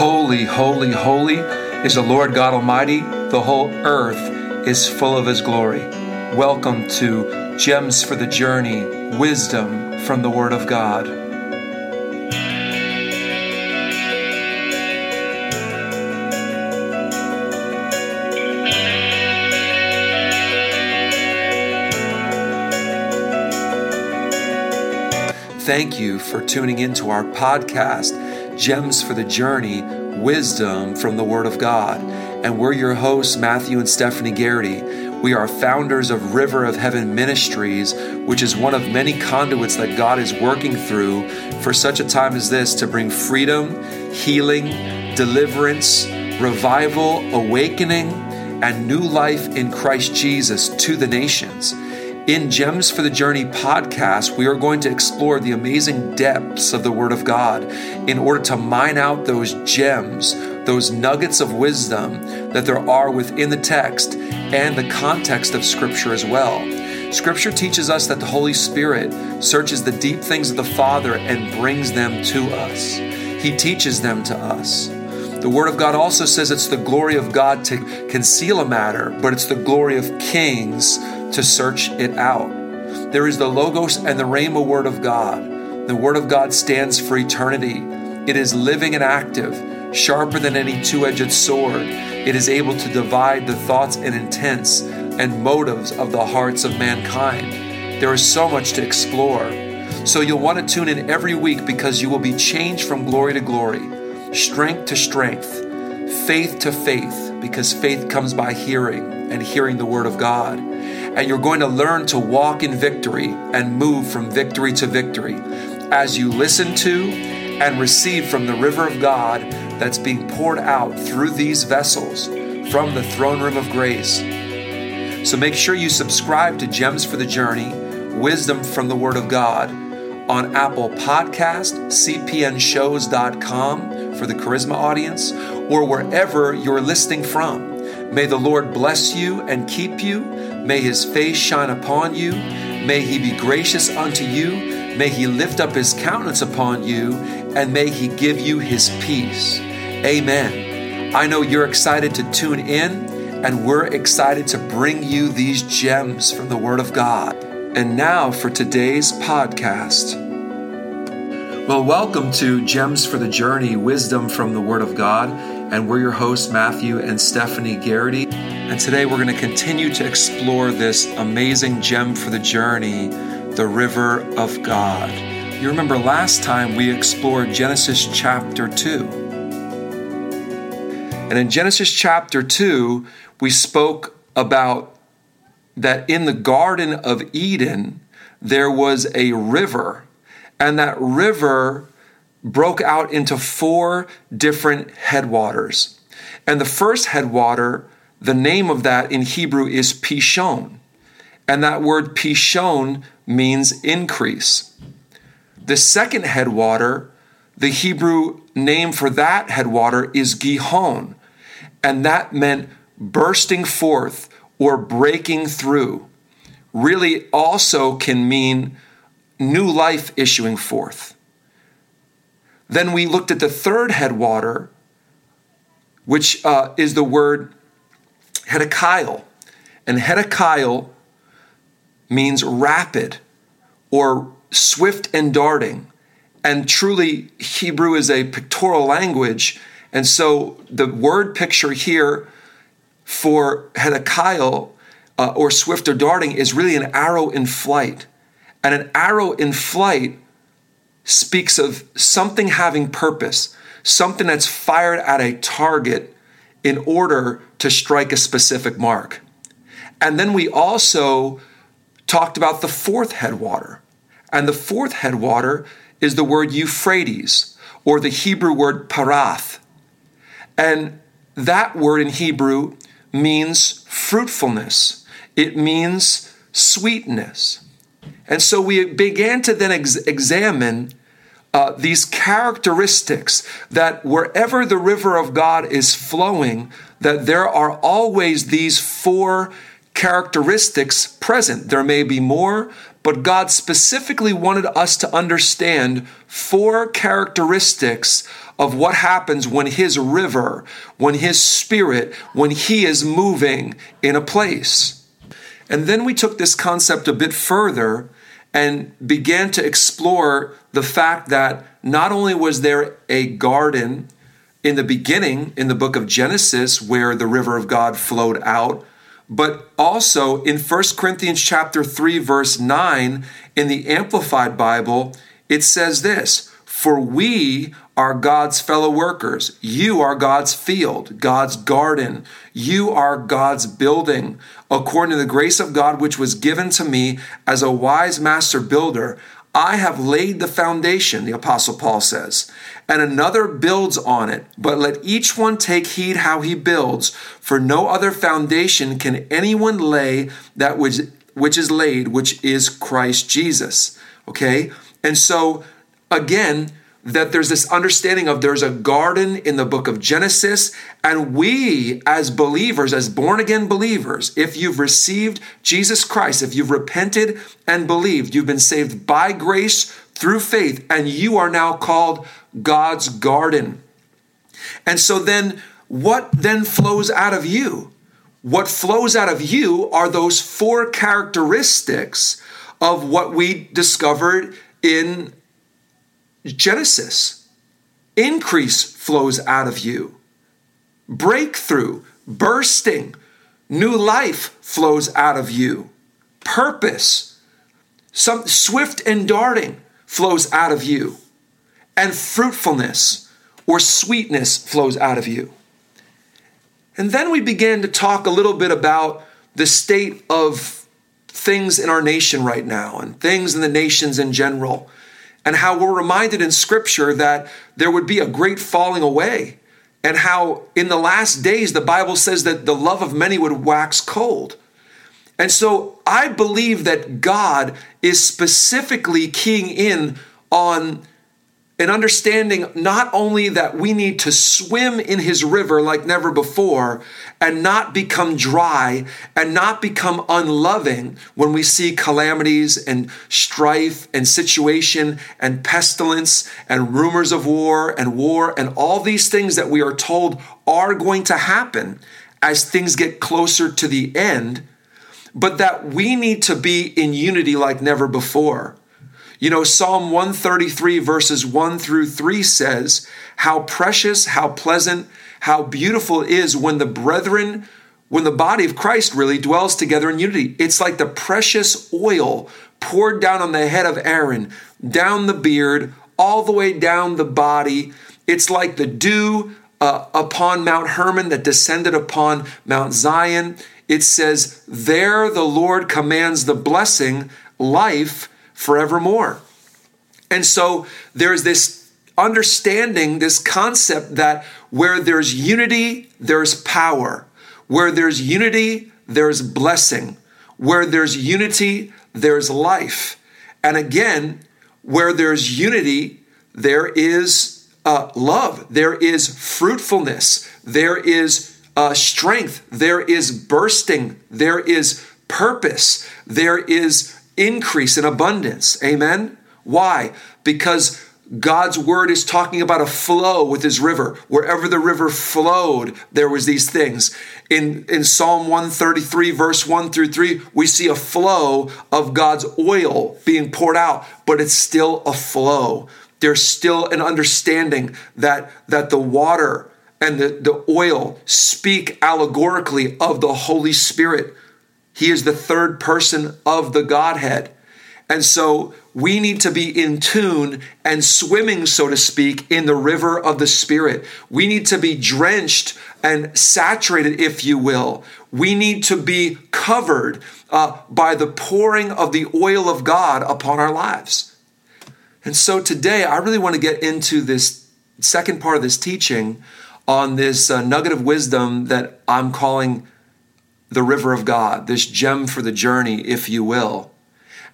Holy, holy, holy is the Lord God Almighty. The whole earth is full of His glory. Welcome to Gems for the Journey Wisdom from the Word of God. Thank you for tuning into our podcast, Gems for the Journey Wisdom from the Word of God. And we're your hosts, Matthew and Stephanie Gerrity. We are founders of River of Heaven Ministries, which is one of many conduits that God is working through for such a time as this to bring freedom, healing, deliverance, revival, awakening, and new life in Christ Jesus to the nations. In Gems for the Journey podcast, we are going to explore the amazing depths of the Word of God in order to mine out those gems, those nuggets of wisdom that there are within the text and the context of Scripture as well. Scripture teaches us that the Holy Spirit searches the deep things of the Father and brings them to us. He teaches them to us. The Word of God also says it's the glory of God to conceal a matter, but it's the glory of kings to search it out. There is the Logos and the Rhema Word of God. The Word of God stands for eternity. It is living and active, sharper than any two edged sword. It is able to divide the thoughts and intents and motives of the hearts of mankind. There is so much to explore. So you'll want to tune in every week because you will be changed from glory to glory, strength to strength, faith to faith, because faith comes by hearing and hearing the Word of God. And you're going to learn to walk in victory and move from victory to victory as you listen to and receive from the river of God that's being poured out through these vessels from the throne room of grace. So make sure you subscribe to Gems for the Journey, Wisdom from the Word of God on Apple Podcast, cpnshows.com for the Charisma audience, or wherever you're listening from. May the Lord bless you and keep you. May his face shine upon you. May he be gracious unto you. May he lift up his countenance upon you. And may he give you his peace. Amen. I know you're excited to tune in, and we're excited to bring you these gems from the Word of God. And now for today's podcast. Well, welcome to Gems for the Journey Wisdom from the Word of God and we're your hosts, Matthew and Stephanie Gerrity. And today we're going to continue to explore this amazing gem for the journey, the River of God. You remember last time we explored Genesis chapter 2. And in Genesis chapter 2, we spoke about that in the Garden of Eden, there was a river, and that river broke out into four different headwaters. And the first headwater, the name of that in Hebrew is Pishon. And that word Pishon means increase. The second headwater, the Hebrew name for that headwater is Gihon. And that meant bursting forth or breaking through. Really also can mean new life issuing forth. Then we looked at the third headwater, which uh, is the word Hiddekel. And Hiddekel means rapid or swift and darting. And truly, Hebrew is a pictorial language. And so the word picture here for Hiddekel uh, or swift or darting is really an arrow in flight. And an arrow in flight speaks of something having purpose, something that's fired at a target in order to strike a specific mark. And then we also talked about the fourth headwater. And the fourth headwater is the word Euphrates, or the Hebrew word parath. And that word in Hebrew means fruitfulness, it means sweetness. And so we began to then ex- examine uh, these characteristics that wherever the river of God is flowing, that there are always these four characteristics present. There may be more, but God specifically wanted us to understand four characteristics of what happens when His river, when His Spirit, when He is moving in a place. And then we took this concept a bit further and began to explore the fact that not only was there a garden in the beginning in the book of Genesis where the river of God flowed out, but also in 1 Corinthians chapter 3 verse 9 in the amplified Bible, it says this, "For we are God's fellow workers. You are God's field, God's garden. You are God's building. According to the grace of God which was given to me as a wise master builder, I have laid the foundation, the Apostle Paul says, and another builds on it. But let each one take heed how he builds, for no other foundation can anyone lay that which, which is laid, which is Christ Jesus. Okay? And so, again, that there's this understanding of there's a garden in the book of Genesis, and we as believers, as born again believers, if you've received Jesus Christ, if you've repented and believed, you've been saved by grace through faith, and you are now called God's garden. And so then, what then flows out of you? What flows out of you are those four characteristics of what we discovered in Genesis. Increase flows out of you. Breakthrough, bursting, new life flows out of you. Purpose, some swift and darting flows out of you. And fruitfulness or sweetness flows out of you. And then we began to talk a little bit about the state of things in our nation right now and things in the nations in general and how we're reminded in Scripture that there would be a great falling away, and how in the last days the Bible says that the love of many would wax cold. And so I believe that God is specifically keying in on and understanding not only that we need to swim in his river like never before and not become dry and not become unloving when we see calamities and strife and situation and pestilence and rumors of war and war and all these things that we are told are going to happen as things get closer to the end, but that we need to be in unity like never before you know, Psalm 133, verses 1 through 3 says, How precious, how pleasant, how beautiful it is when the brethren, when the body of Christ really dwells together in unity. It's like the precious oil poured down on the head of Aaron, down the beard, all the way down the body. It's like the dew uh, upon Mount Hermon that descended upon Mount Zion. It says, There the Lord commands the blessing, life, forevermore. And so there's this understanding, this concept that where there's unity, there's power. Where there's unity, there's blessing. Where there's unity, there's life. And again, where there's unity, there is uh, love, there is fruitfulness, there is uh, strength, there is bursting, there is purpose, there is increase in abundance. Amen? Why? Because God's word is talking about a flow with his river. Wherever the river flowed, there was these things. In, in Psalm 133, verse 1 through 3, we see a flow of God's oil being poured out, but it's still a flow. There's still an understanding that, that the water and the, the oil speak allegorically of the Holy Spirit he is the third person of the Godhead. And so we need to be in tune and swimming, so to speak, in the river of the Spirit. We need to be drenched and saturated, if you will. We need to be covered uh, by the pouring of the oil of God upon our lives. And so today, I really want to get into this second part of this teaching on this uh, nugget of wisdom that I'm calling the river of God, this gem for the journey, if you will.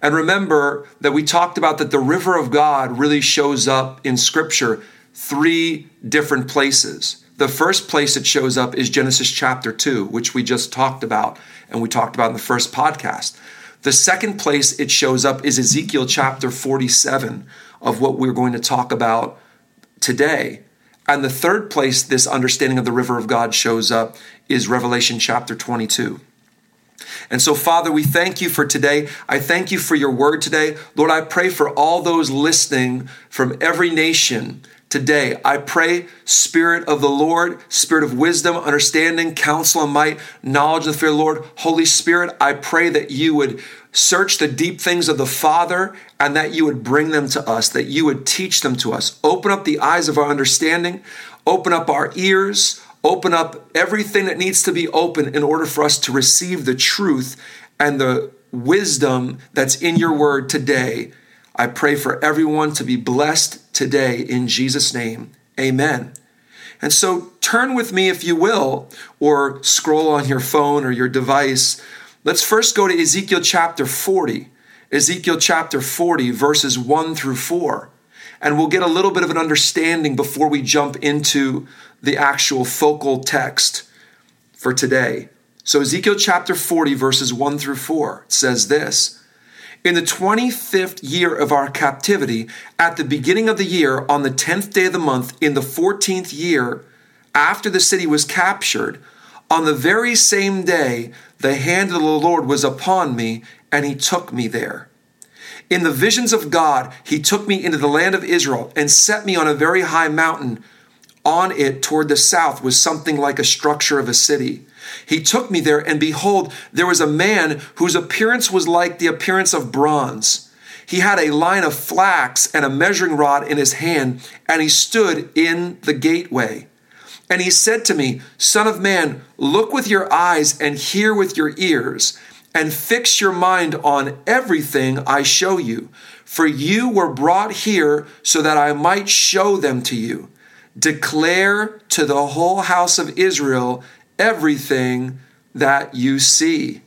And remember that we talked about that the river of God really shows up in Scripture three different places. The first place it shows up is Genesis chapter 2, which we just talked about and we talked about in the first podcast. The second place it shows up is Ezekiel chapter 47 of what we're going to talk about today. And the third place this understanding of the river of God shows up is Revelation chapter 22. And so, Father, we thank you for today. I thank you for your word today. Lord, I pray for all those listening from every nation today. I pray, Spirit of the Lord, Spirit of wisdom, understanding, counsel, and might, knowledge of the fear of the Lord. Holy Spirit, I pray that you would search the deep things of the Father and that you would bring them to us, that you would teach them to us. Open up the eyes of our understanding, open up our ears, open up everything that needs to be open in order for us to receive the truth and the wisdom that's in your word today. I pray for everyone to be blessed today in Jesus' name. Amen. And so turn with me, if you will, or scroll on your phone or your device. Let's first go to Ezekiel chapter 40. Ezekiel chapter 40, verses 1 through 4. And we'll get a little bit of an understanding before we jump into the actual focal text for today. So, Ezekiel chapter 40, verses 1 through 4 says this in the 25th year of our captivity, at the beginning of the year, on the 10th day of the month, in the 14th year after the city was captured, on the very same day, the hand of the Lord was upon me, and he took me there. In the visions of God, he took me into the land of Israel and set me on a very high mountain. On it, toward the south, was something like a structure of a city. He took me there, and behold, there was a man whose appearance was like the appearance of bronze. He had a line of flax and a measuring rod in his hand, and he stood in the gateway. And he said to me, Son of man, look with your eyes and hear with your ears, and fix your mind on everything I show you. For you were brought here so that I might show them to you. Declare to the whole house of Israel everything that you see.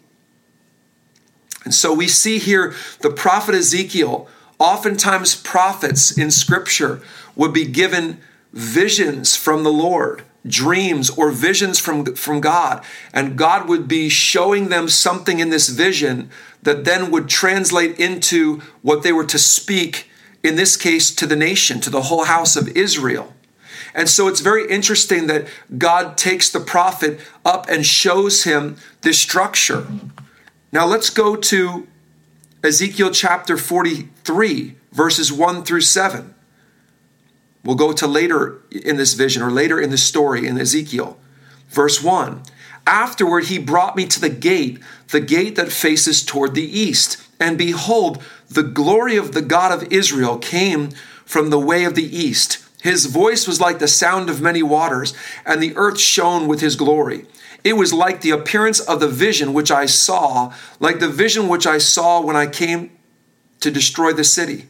And so we see here the prophet Ezekiel, oftentimes prophets in scripture would be given visions from the Lord, dreams or visions from, from God. And God would be showing them something in this vision that then would translate into what they were to speak, in this case, to the nation, to the whole house of Israel. And so it's very interesting that God takes the prophet up and shows him this structure. Now let's go to Ezekiel chapter 43, verses 1 through 7. We'll go to later in this vision or later in the story in Ezekiel. Verse 1 Afterward, he brought me to the gate, the gate that faces toward the east. And behold, the glory of the God of Israel came from the way of the east. His voice was like the sound of many waters, and the earth shone with his glory. It was like the appearance of the vision which I saw, like the vision which I saw when I came to destroy the city.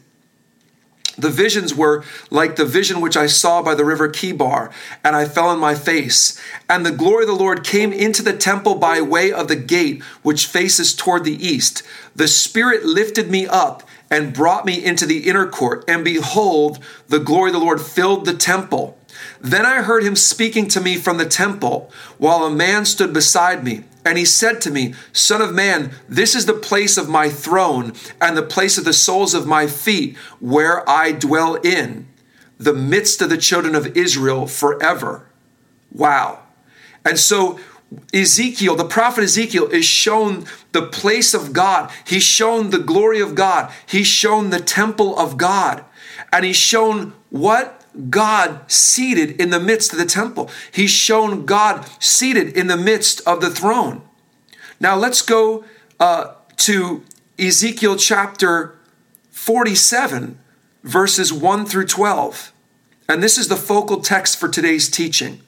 The visions were like the vision which I saw by the river Chebar, and I fell on my face. And the glory of the Lord came into the temple by way of the gate which faces toward the east. The Spirit lifted me up and brought me into the inner court, and behold, the glory of the Lord filled the temple. Then I heard him speaking to me from the temple, while a man stood beside me. And he said to me, Son of man, this is the place of my throne, and the place of the soles of my feet, where I dwell in the midst of the children of Israel forever. Wow. And so Ezekiel, the prophet Ezekiel, is shown the place of God. He's shown the glory of God. He's shown the temple of God. And he's shown what? God seated in the midst of the temple. He's shown God seated in the midst of the throne. Now let's go uh, to Ezekiel chapter 47, verses 1 through 12. And this is the focal text for today's teaching.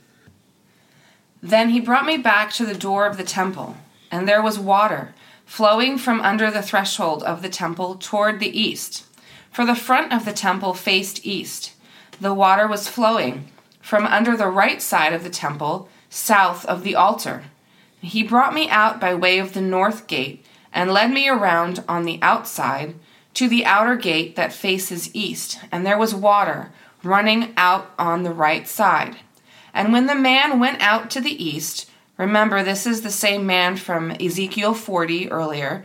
Then he brought me back to the door of the temple, and there was water flowing from under the threshold of the temple toward the east. For the front of the temple faced east. The water was flowing from under the right side of the temple, south of the altar. He brought me out by way of the north gate and led me around on the outside to the outer gate that faces east, and there was water running out on the right side. And when the man went out to the east, remember this is the same man from Ezekiel 40 earlier.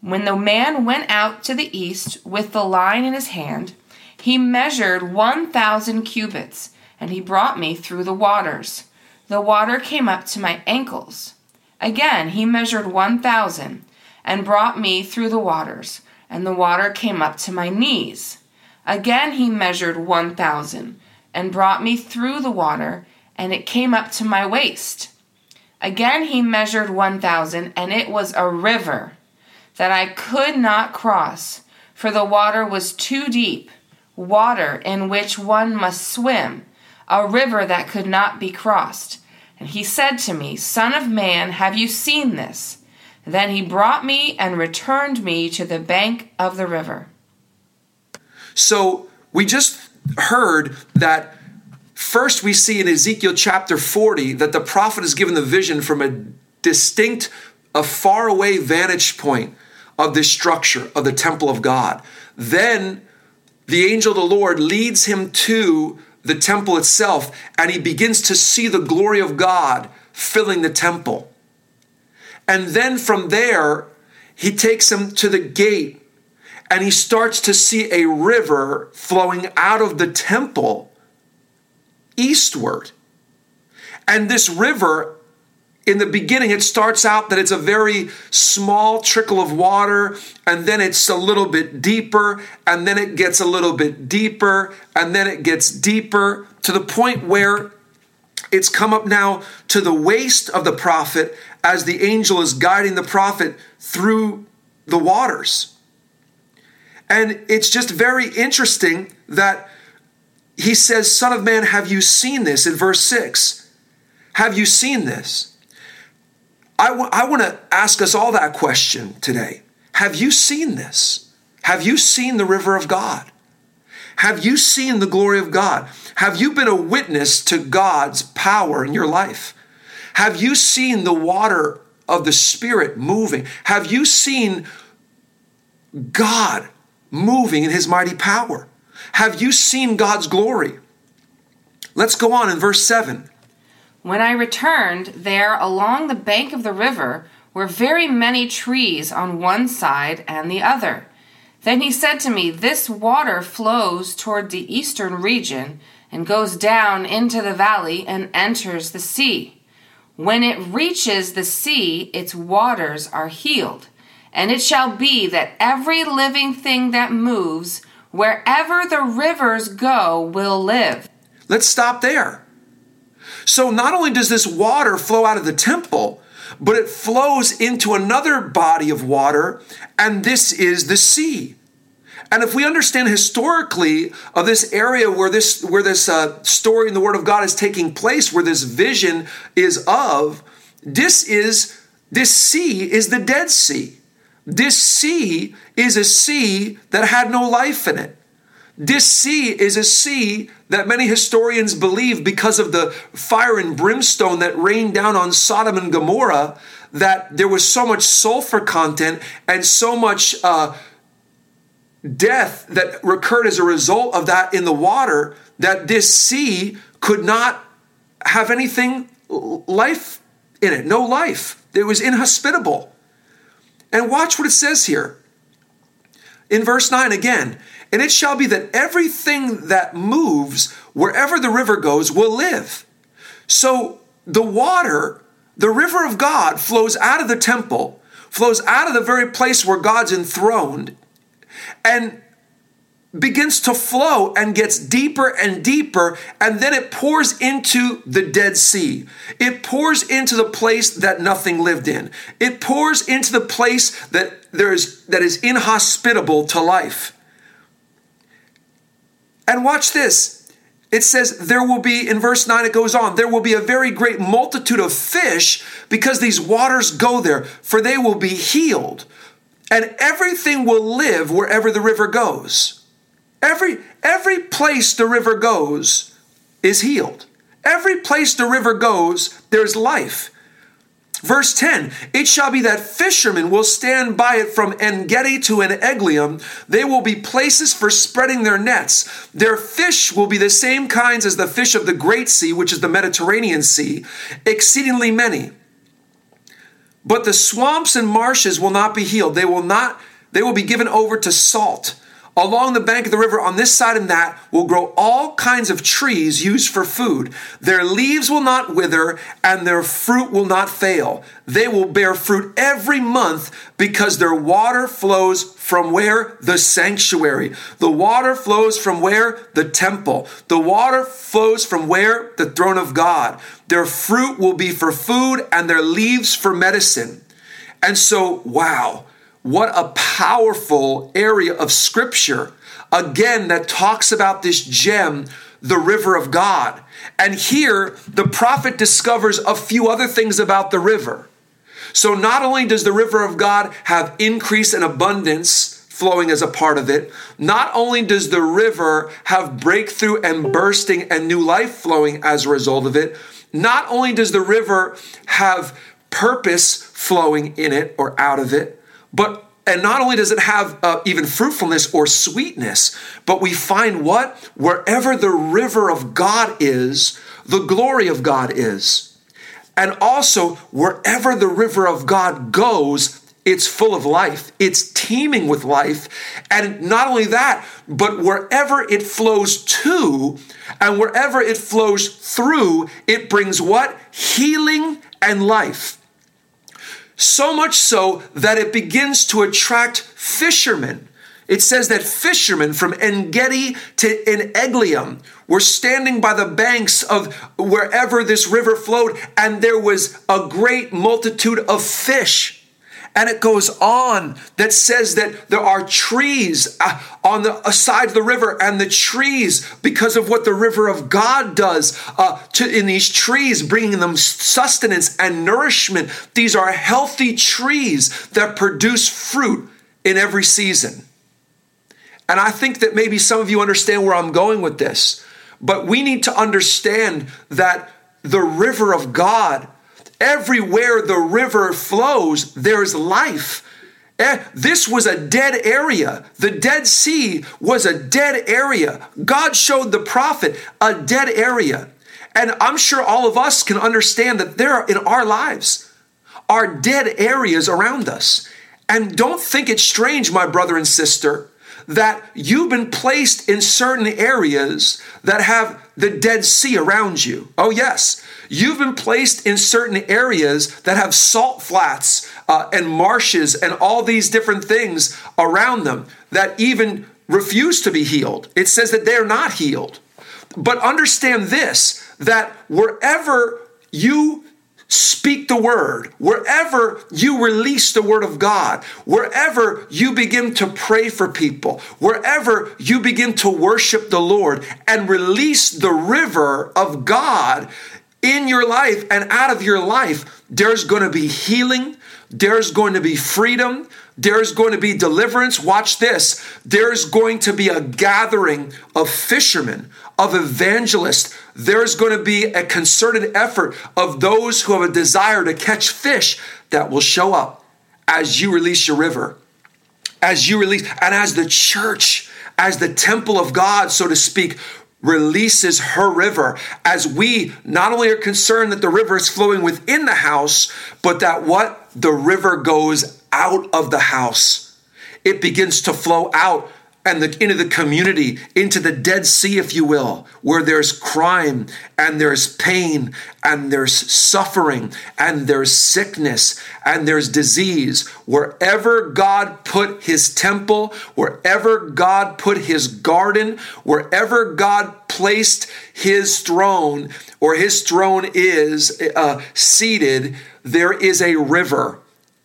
When the man went out to the east with the line in his hand, he measured 1,000 cubits and he brought me through the waters. The water came up to my ankles. Again he measured one thousand, and brought me through the waters, and the water came up to my knees. Again he measured one thousand, and brought me through the water, and it came up to my waist. Again he measured one thousand, and it was a river that I could not cross, for the water was too deep, water in which one must swim, a river that could not be crossed. And he said to me, Son of man, have you seen this? Then he brought me and returned me to the bank of the river. So we just heard that first we see in Ezekiel chapter 40 that the prophet is given the vision from a distinct, a faraway vantage point of this structure of the temple of God. Then the angel of the Lord leads him to the temple itself and he begins to see the glory of God filling the temple. And then from there, he takes him to the gate and he starts to see a river flowing out of the temple eastward. And this river in the beginning, it starts out that it's a very small trickle of water, and then it's a little bit deeper, and then it gets a little bit deeper, and then it gets deeper to the point where it's come up now to the waist of the prophet as the angel is guiding the prophet through the waters. And it's just very interesting that he says, Son of man, have you seen this in verse 6? Have you seen this? I, w- I want to ask us all that question today. Have you seen this? Have you seen the river of God? Have you seen the glory of God? Have you been a witness to God's power in your life? Have you seen the water of the Spirit moving? Have you seen God moving in His mighty power? Have you seen God's glory? Let's go on in verse 7. When I returned, there along the bank of the river were very many trees on one side and the other. Then he said to me, This water flows toward the eastern region and goes down into the valley and enters the sea. When it reaches the sea, its waters are healed. And it shall be that every living thing that moves, wherever the rivers go, will live. Let's stop there. So not only does this water flow out of the temple, but it flows into another body of water, and this is the sea. And if we understand historically of this area where this where this uh, story in the Word of God is taking place, where this vision is of, this is this sea is the Dead Sea. This sea is a sea that had no life in it. This sea is a sea that many historians believe because of the fire and brimstone that rained down on Sodom and Gomorrah, that there was so much sulfur content and so much uh, death that recurred as a result of that in the water that this sea could not have anything life in it, no life. It was inhospitable. And watch what it says here. In verse 9 again, and it shall be that everything that moves wherever the river goes will live. So the water, the river of God, flows out of the temple, flows out of the very place where God's enthroned, and begins to flow and gets deeper and deeper, and then it pours into the Dead Sea. It pours into the place that nothing lived in. It pours into the place that there is that is inhospitable to life. And watch this. It says, there will be, in verse 9, it goes on, there will be a very great multitude of fish because these waters go there, for they will be healed. And everything will live wherever the river goes. Every, every place the river goes is healed. Every place the river goes, there's life. Verse 10 It shall be that fishermen will stand by it from En Gedi to En-Eglaim. They will be places for spreading their nets. Their fish will be the same kinds as the fish of the Great Sea, which is the Mediterranean Sea, exceedingly many. But the swamps and marshes will not be healed. They will not, they will be given over to salt. Along the bank of the river, on this side and that, will grow all kinds of trees used for food. Their leaves will not wither, and their fruit will not fail. They will bear fruit every month because their water flows from where? The sanctuary. The water flows from where? The temple. The water flows from where? The throne of God. Their fruit will be for food, and their leaves for medicine. And so, wow what a powerful area of scripture, again, that talks about this gem, the river of God. And here, the prophet discovers a few other things about the river. So, not only does the river of God have increase and abundance flowing as a part of it, not only does the river have breakthrough and bursting and new life flowing as a result of it, not only does the river have purpose flowing in it or out of it, but and not only does it have uh, even fruitfulness or sweetness, but we find what? Wherever the river of God is, the glory of God is. And also, wherever the river of God goes, it's full of life. It's teeming with life. And not only that, but wherever it flows to and wherever it flows through, it brings what? Healing and life. So much so that it begins to attract fishermen. It says that fishermen from Engedi to Eneglaim were standing by the banks of wherever this river flowed, and there was a great multitude of fish. And it goes on that says that there are trees uh, on the side of the river, and the trees, because of what the river of God does uh, to, in these trees, bringing them sustenance and nourishment. These are healthy trees that produce fruit in every season. And I think that maybe some of you understand where I'm going with this, but we need to understand that the river of God Everywhere the river flows, there's life. Eh, this was a dead area. The Dead Sea was a dead area. God showed the prophet a dead area. And I'm sure all of us can understand that there are in our lives are dead areas around us. And don't think it's strange, my brother and sister, that you've been placed in certain areas that have the Dead Sea around you. Oh, yes. You've been placed in certain areas that have salt flats uh, and marshes and all these different things around them that even refuse to be healed. It says that they're not healed. But understand this that wherever you speak the word, wherever you release the word of God, wherever you begin to pray for people, wherever you begin to worship the Lord and release the river of God in your life and out of your life, there's going to be healing, there's going to be freedom, there's going to be deliverance. Watch this. There's going to be a gathering of fishermen, of evangelists. There's going to be a concerted effort of those who have a desire to catch fish that will show up as you release your river, as you release, and as the church, as the temple of God, so to speak, releases her river as we not only are concerned that the river is flowing within the house, but that what? The river goes out of the house. It begins to flow out and the, into the community, into the Dead Sea, if you will, where there's crime and there's pain and there's suffering and there's sickness and there's disease. Wherever God put his temple, wherever God put his garden, wherever God placed his throne or his throne is uh, seated, there is a river.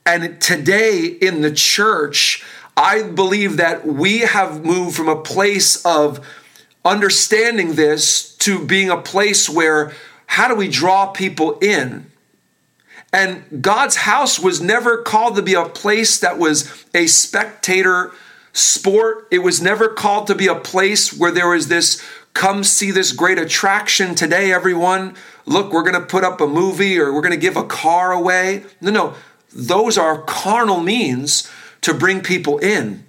And today in the church, I believe that we have moved from a place of understanding this to being a place where how do we draw people in? And God's house was never called to be a place that was a spectator sport. It was never called to be a place where there was this come see this great attraction today, everyone. Look, we're going to put up a movie or we're going to give a car away. No, no, those are carnal means to bring people in.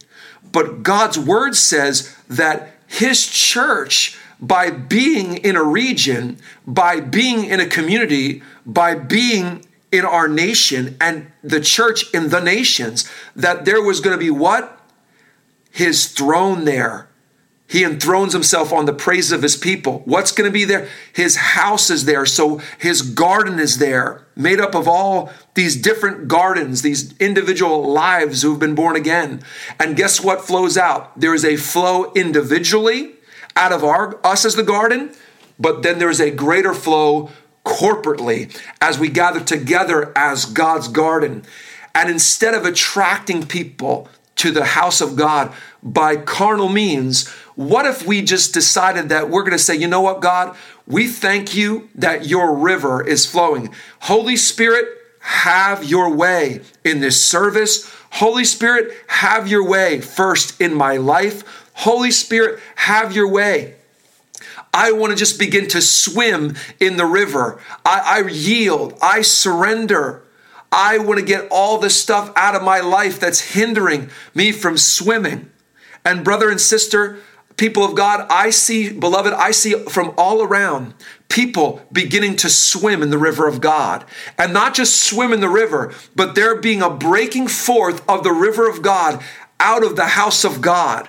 But God's word says that his church, by being in a region, by being in a community, by being in our nation and the church in the nations, that there was going to be what? his throne there. He enthrones himself on the praise of his people. What's going to be there? His house is there. So his garden is there, made up of all these different gardens, these individual lives who've been born again. And guess what flows out? There is a flow individually out of our us as the garden, but then there's a greater flow corporately as we gather together as God's garden. And instead of attracting people to the house of God by carnal means, what if we just decided that we're going to say, you know what, God, we thank you that your river is flowing. Holy Spirit, have your way in this service. Holy Spirit, have your way first in my life. Holy Spirit, have your way. I want to just begin to swim in the river. I, I yield. I surrender. I want to get all the stuff out of my life that's hindering me from swimming. And, brother and sister, people of God, I see, beloved, I see from all around people beginning to swim in the river of God. And not just swim in the river, but there being a breaking forth of the river of God out of the house of God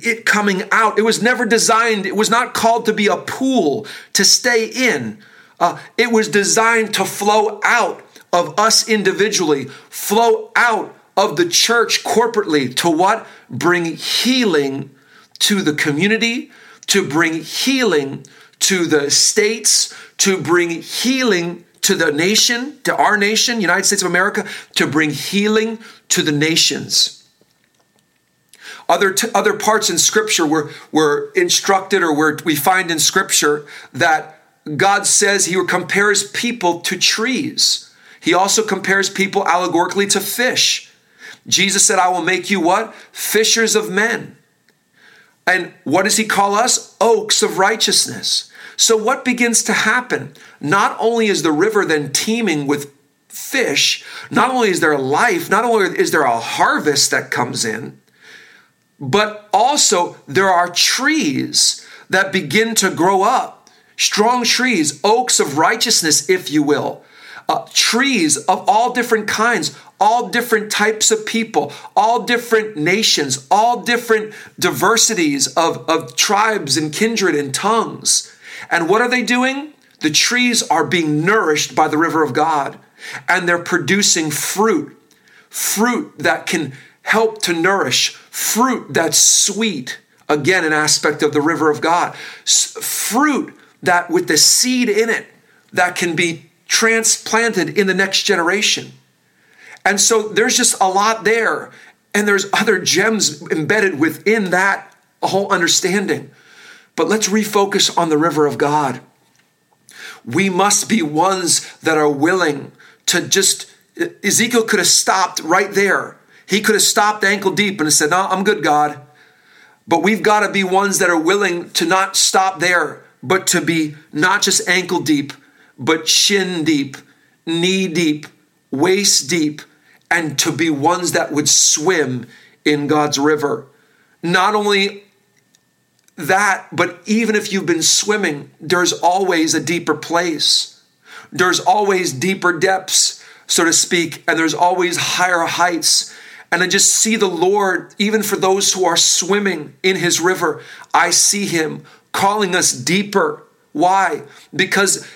it coming out. It was never designed, it was not called to be a pool to stay in. Uh, it was designed to flow out of us individually, flow out of the church corporately to what? Bring healing to the community, to bring healing to the states, to bring healing to the nation, to our nation, United States of America, to bring healing to the nations. Other, t- other parts in Scripture were, were instructed, or where we find in Scripture that God says He compares people to trees. He also compares people allegorically to fish. Jesus said, I will make you what? Fishers of men. And what does he call us? Oaks of righteousness. So, what begins to happen? Not only is the river then teeming with fish, not only is there life, not only is there a harvest that comes in, but also there are trees that begin to grow up. Strong trees, oaks of righteousness, if you will uh, trees of all different kinds, all different types of people, all different nations, all different diversities of, of tribes and kindred and tongues. And what are they doing? The trees are being nourished by the river of God and they're producing fruit, fruit that can help to nourish, fruit that's sweet. Again, an aspect of the river of God. Fruit that with the seed in it that can be transplanted in the next generation. And so there's just a lot there. And there's other gems embedded within that whole understanding. But let's refocus on the river of God. We must be ones that are willing to just, Ezekiel could have stopped right there. He could have stopped ankle deep and said, No, I'm good, God. But we've got to be ones that are willing to not stop there, but to be not just ankle deep, but shin deep, knee deep, waist deep, and to be ones that would swim in God's river. Not only that, but even if you've been swimming, there's always a deeper place. There's always deeper depths, so to speak, and there's always higher heights. And I just see the Lord, even for those who are swimming in His river, I see Him calling us deeper. Why? Because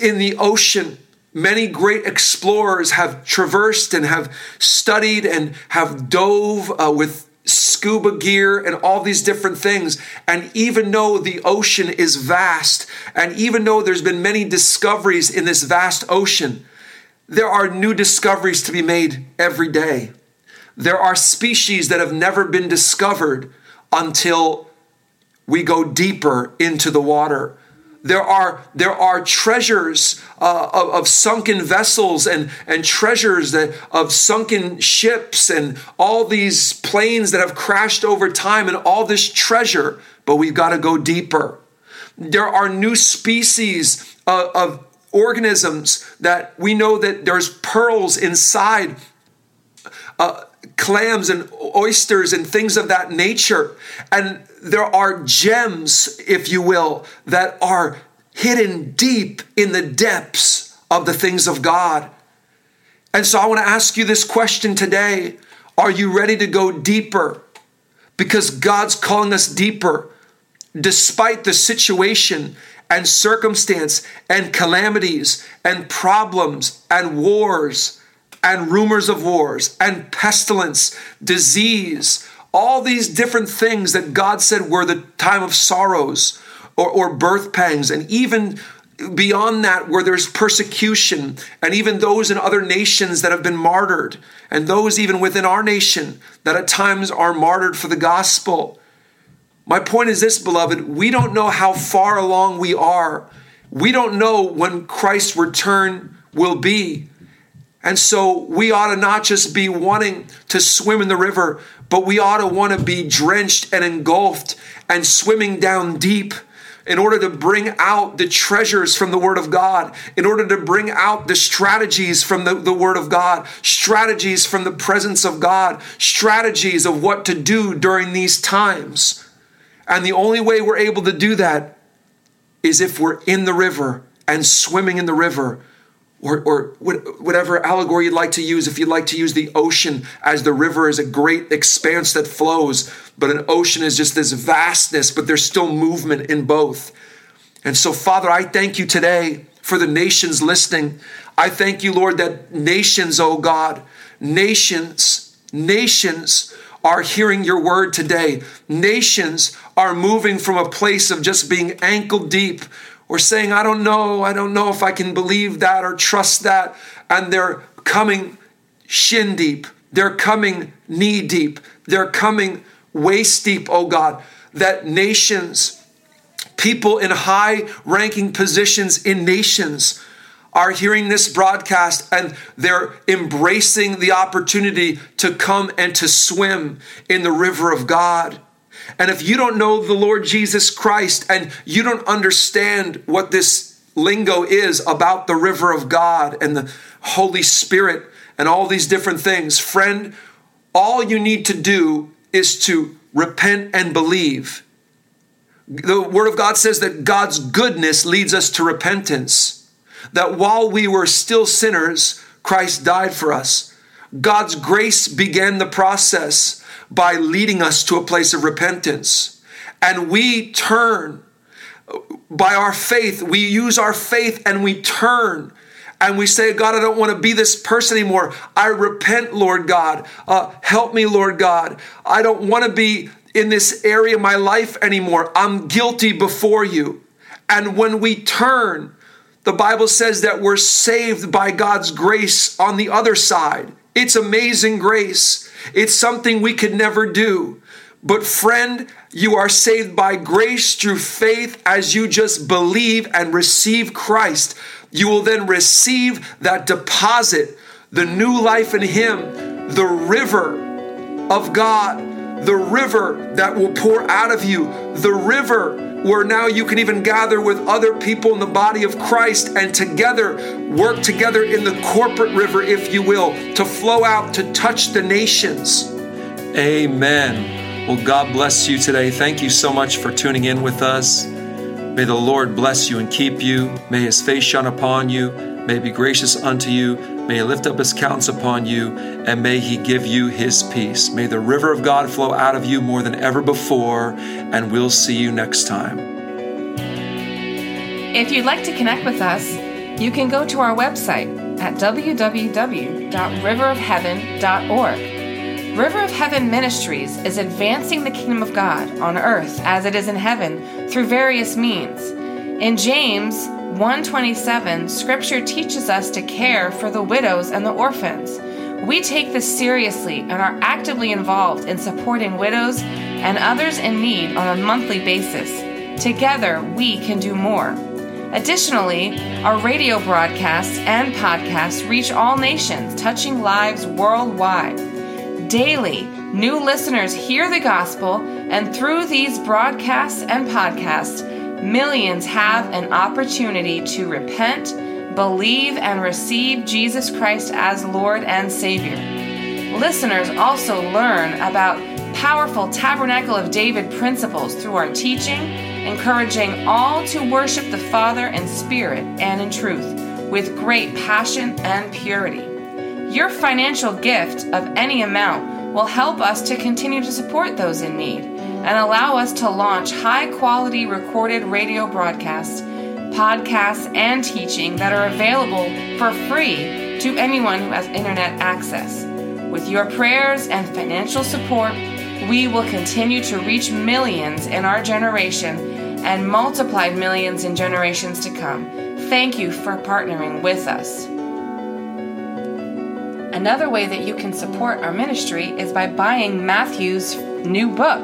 in the ocean. Many great explorers have traversed and have studied and have dove uh, with scuba gear and all these different things. And even though the ocean is vast, and even though there's been many discoveries in this vast ocean, there are new discoveries to be made every day. There are species that have never been discovered until we go deeper into the water. There are, there are treasures uh, of, of, sunken vessels and, and treasures that, of sunken ships and all these planes that have crashed over time and all this treasure, but we've got to go deeper. There are new species of, of organisms that we know that there's pearls inside. Uh, clams and oysters and things of that nature. And there are gems, if you will, that are hidden deep in the depths of the things of God. And so I want to ask you this question today Are you ready to go deeper? because God's calling us deeper despite the situation and circumstance and calamities and problems and wars and rumors of wars and pestilence, disease, all these different things that God said were the time of sorrows or, or birth pangs, and even beyond that, where there's persecution, and even those in other nations that have been martyred, and those even within our nation that at times are martyred for the gospel. My point is this, beloved we don't know how far along we are. We don't know when Christ's return will be. And so we ought to not just be wanting to swim in the river, but we ought to want to be drenched and engulfed and swimming down deep in order to bring out the treasures from the Word of God, in order to bring out the strategies from the, the Word of God, strategies from the presence of God, strategies of what to do during these times. And the only way we're able to do that is if we're in the river and swimming in the river. Or, or whatever allegory you'd like to use, if you'd like to use the ocean as the river is a great expanse that flows, but an ocean is just this vastness, but there's still movement in both. And so, Father, I thank you today for the nations listening. I thank you, Lord, that nations, oh God, nations, nations are hearing your word today. Nations are moving from a place of just being ankle deep or saying, I don't know, I don't know if I can believe that or trust that. And they're coming shin deep, they're coming knee deep, they're coming waist deep, oh God, that nations, people in high ranking positions in nations, are hearing this broadcast and they're embracing the opportunity to come and to swim in the river of God. And if you don't know the Lord Jesus Christ and you don't understand what this lingo is about the river of God and the Holy Spirit and all these different things, friend, all you need to do is to repent and believe. The Word of God says that God's goodness leads us to repentance that while we were still sinners, Christ died for us. God's grace began the process by leading us to a place of repentance. And we turn by our faith, we use our faith and we turn and we say, God, I don't want to be this person anymore. I repent, Lord God. Uh, help me, Lord God. I don't want to be in this area of my life anymore. I'm guilty before you. And when we turn, the Bible says that we're saved by God's grace on the other side. It's amazing grace. It's something we could never do. But, friend, you are saved by grace through faith as you just believe and receive Christ. You will then receive that deposit, the new life in Him, the river of God, the river that will pour out of you, the river where now you can even gather with other people in the body of Christ and together work together in the corporate river, if you will, to flow out to touch the nations. Amen. Well, God bless you today. Thank you so much for tuning in with us. May the Lord bless you and keep you. May his face shine upon you. May be gracious unto you. May he lift up his countenance upon you, and may he give you his peace. May the river of God flow out of you more than ever before, and we'll see you next time. If you'd like to connect with us, you can go to our website at www.riverofheaven.org. River of Heaven Ministries is advancing the kingdom of God on earth as it is in heaven through various means. In James, 127, Scripture teaches us to care for the widows and the orphans. We take this seriously and are actively involved in supporting widows and others in need on a monthly basis. Together, we can do more. Additionally, our radio broadcasts and podcasts reach all nations, touching lives worldwide. Daily, new listeners hear the gospel, and through these broadcasts and podcasts, millions have an opportunity to repent, believe, and receive Jesus Christ as Lord and Savior. Listeners also learn about powerful Tabernacle of David principles through our teaching, encouraging all to worship the Father in spirit and in truth with great passion and purity. Your financial gift of any amount will help us to continue to support those in need and allow us to launch high quality recorded radio broadcasts, podcasts, and teaching that are available for free to anyone who has internet access. With your prayers and financial support, we will continue to reach millions in our generation and multiplied millions in generations to come. Thank you for partnering with us. Another way that you can support our ministry is by buying Matthew's new book,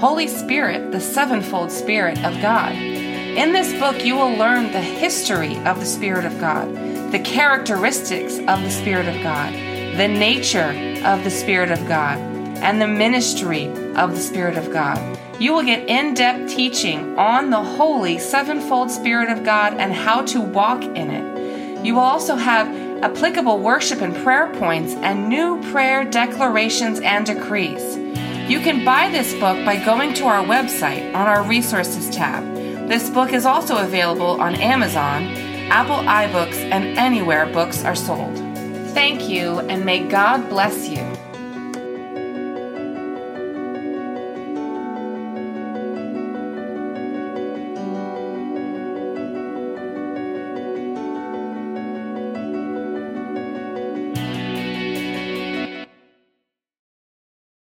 Holy Spirit, the Sevenfold Spirit of God. In this book, you will learn the history of the Spirit of God, the characteristics of the Spirit of God, the nature of the Spirit of God, and the ministry of the Spirit of God. You will get in depth teaching on the holy sevenfold Spirit of God and how to walk in it. You will also have applicable worship and prayer points and new prayer declarations and decrees. You can buy this book by going to our website on our resources tab. This book is also available on Amazon, Apple iBooks, and anywhere books are sold. Thank you, and may God bless you.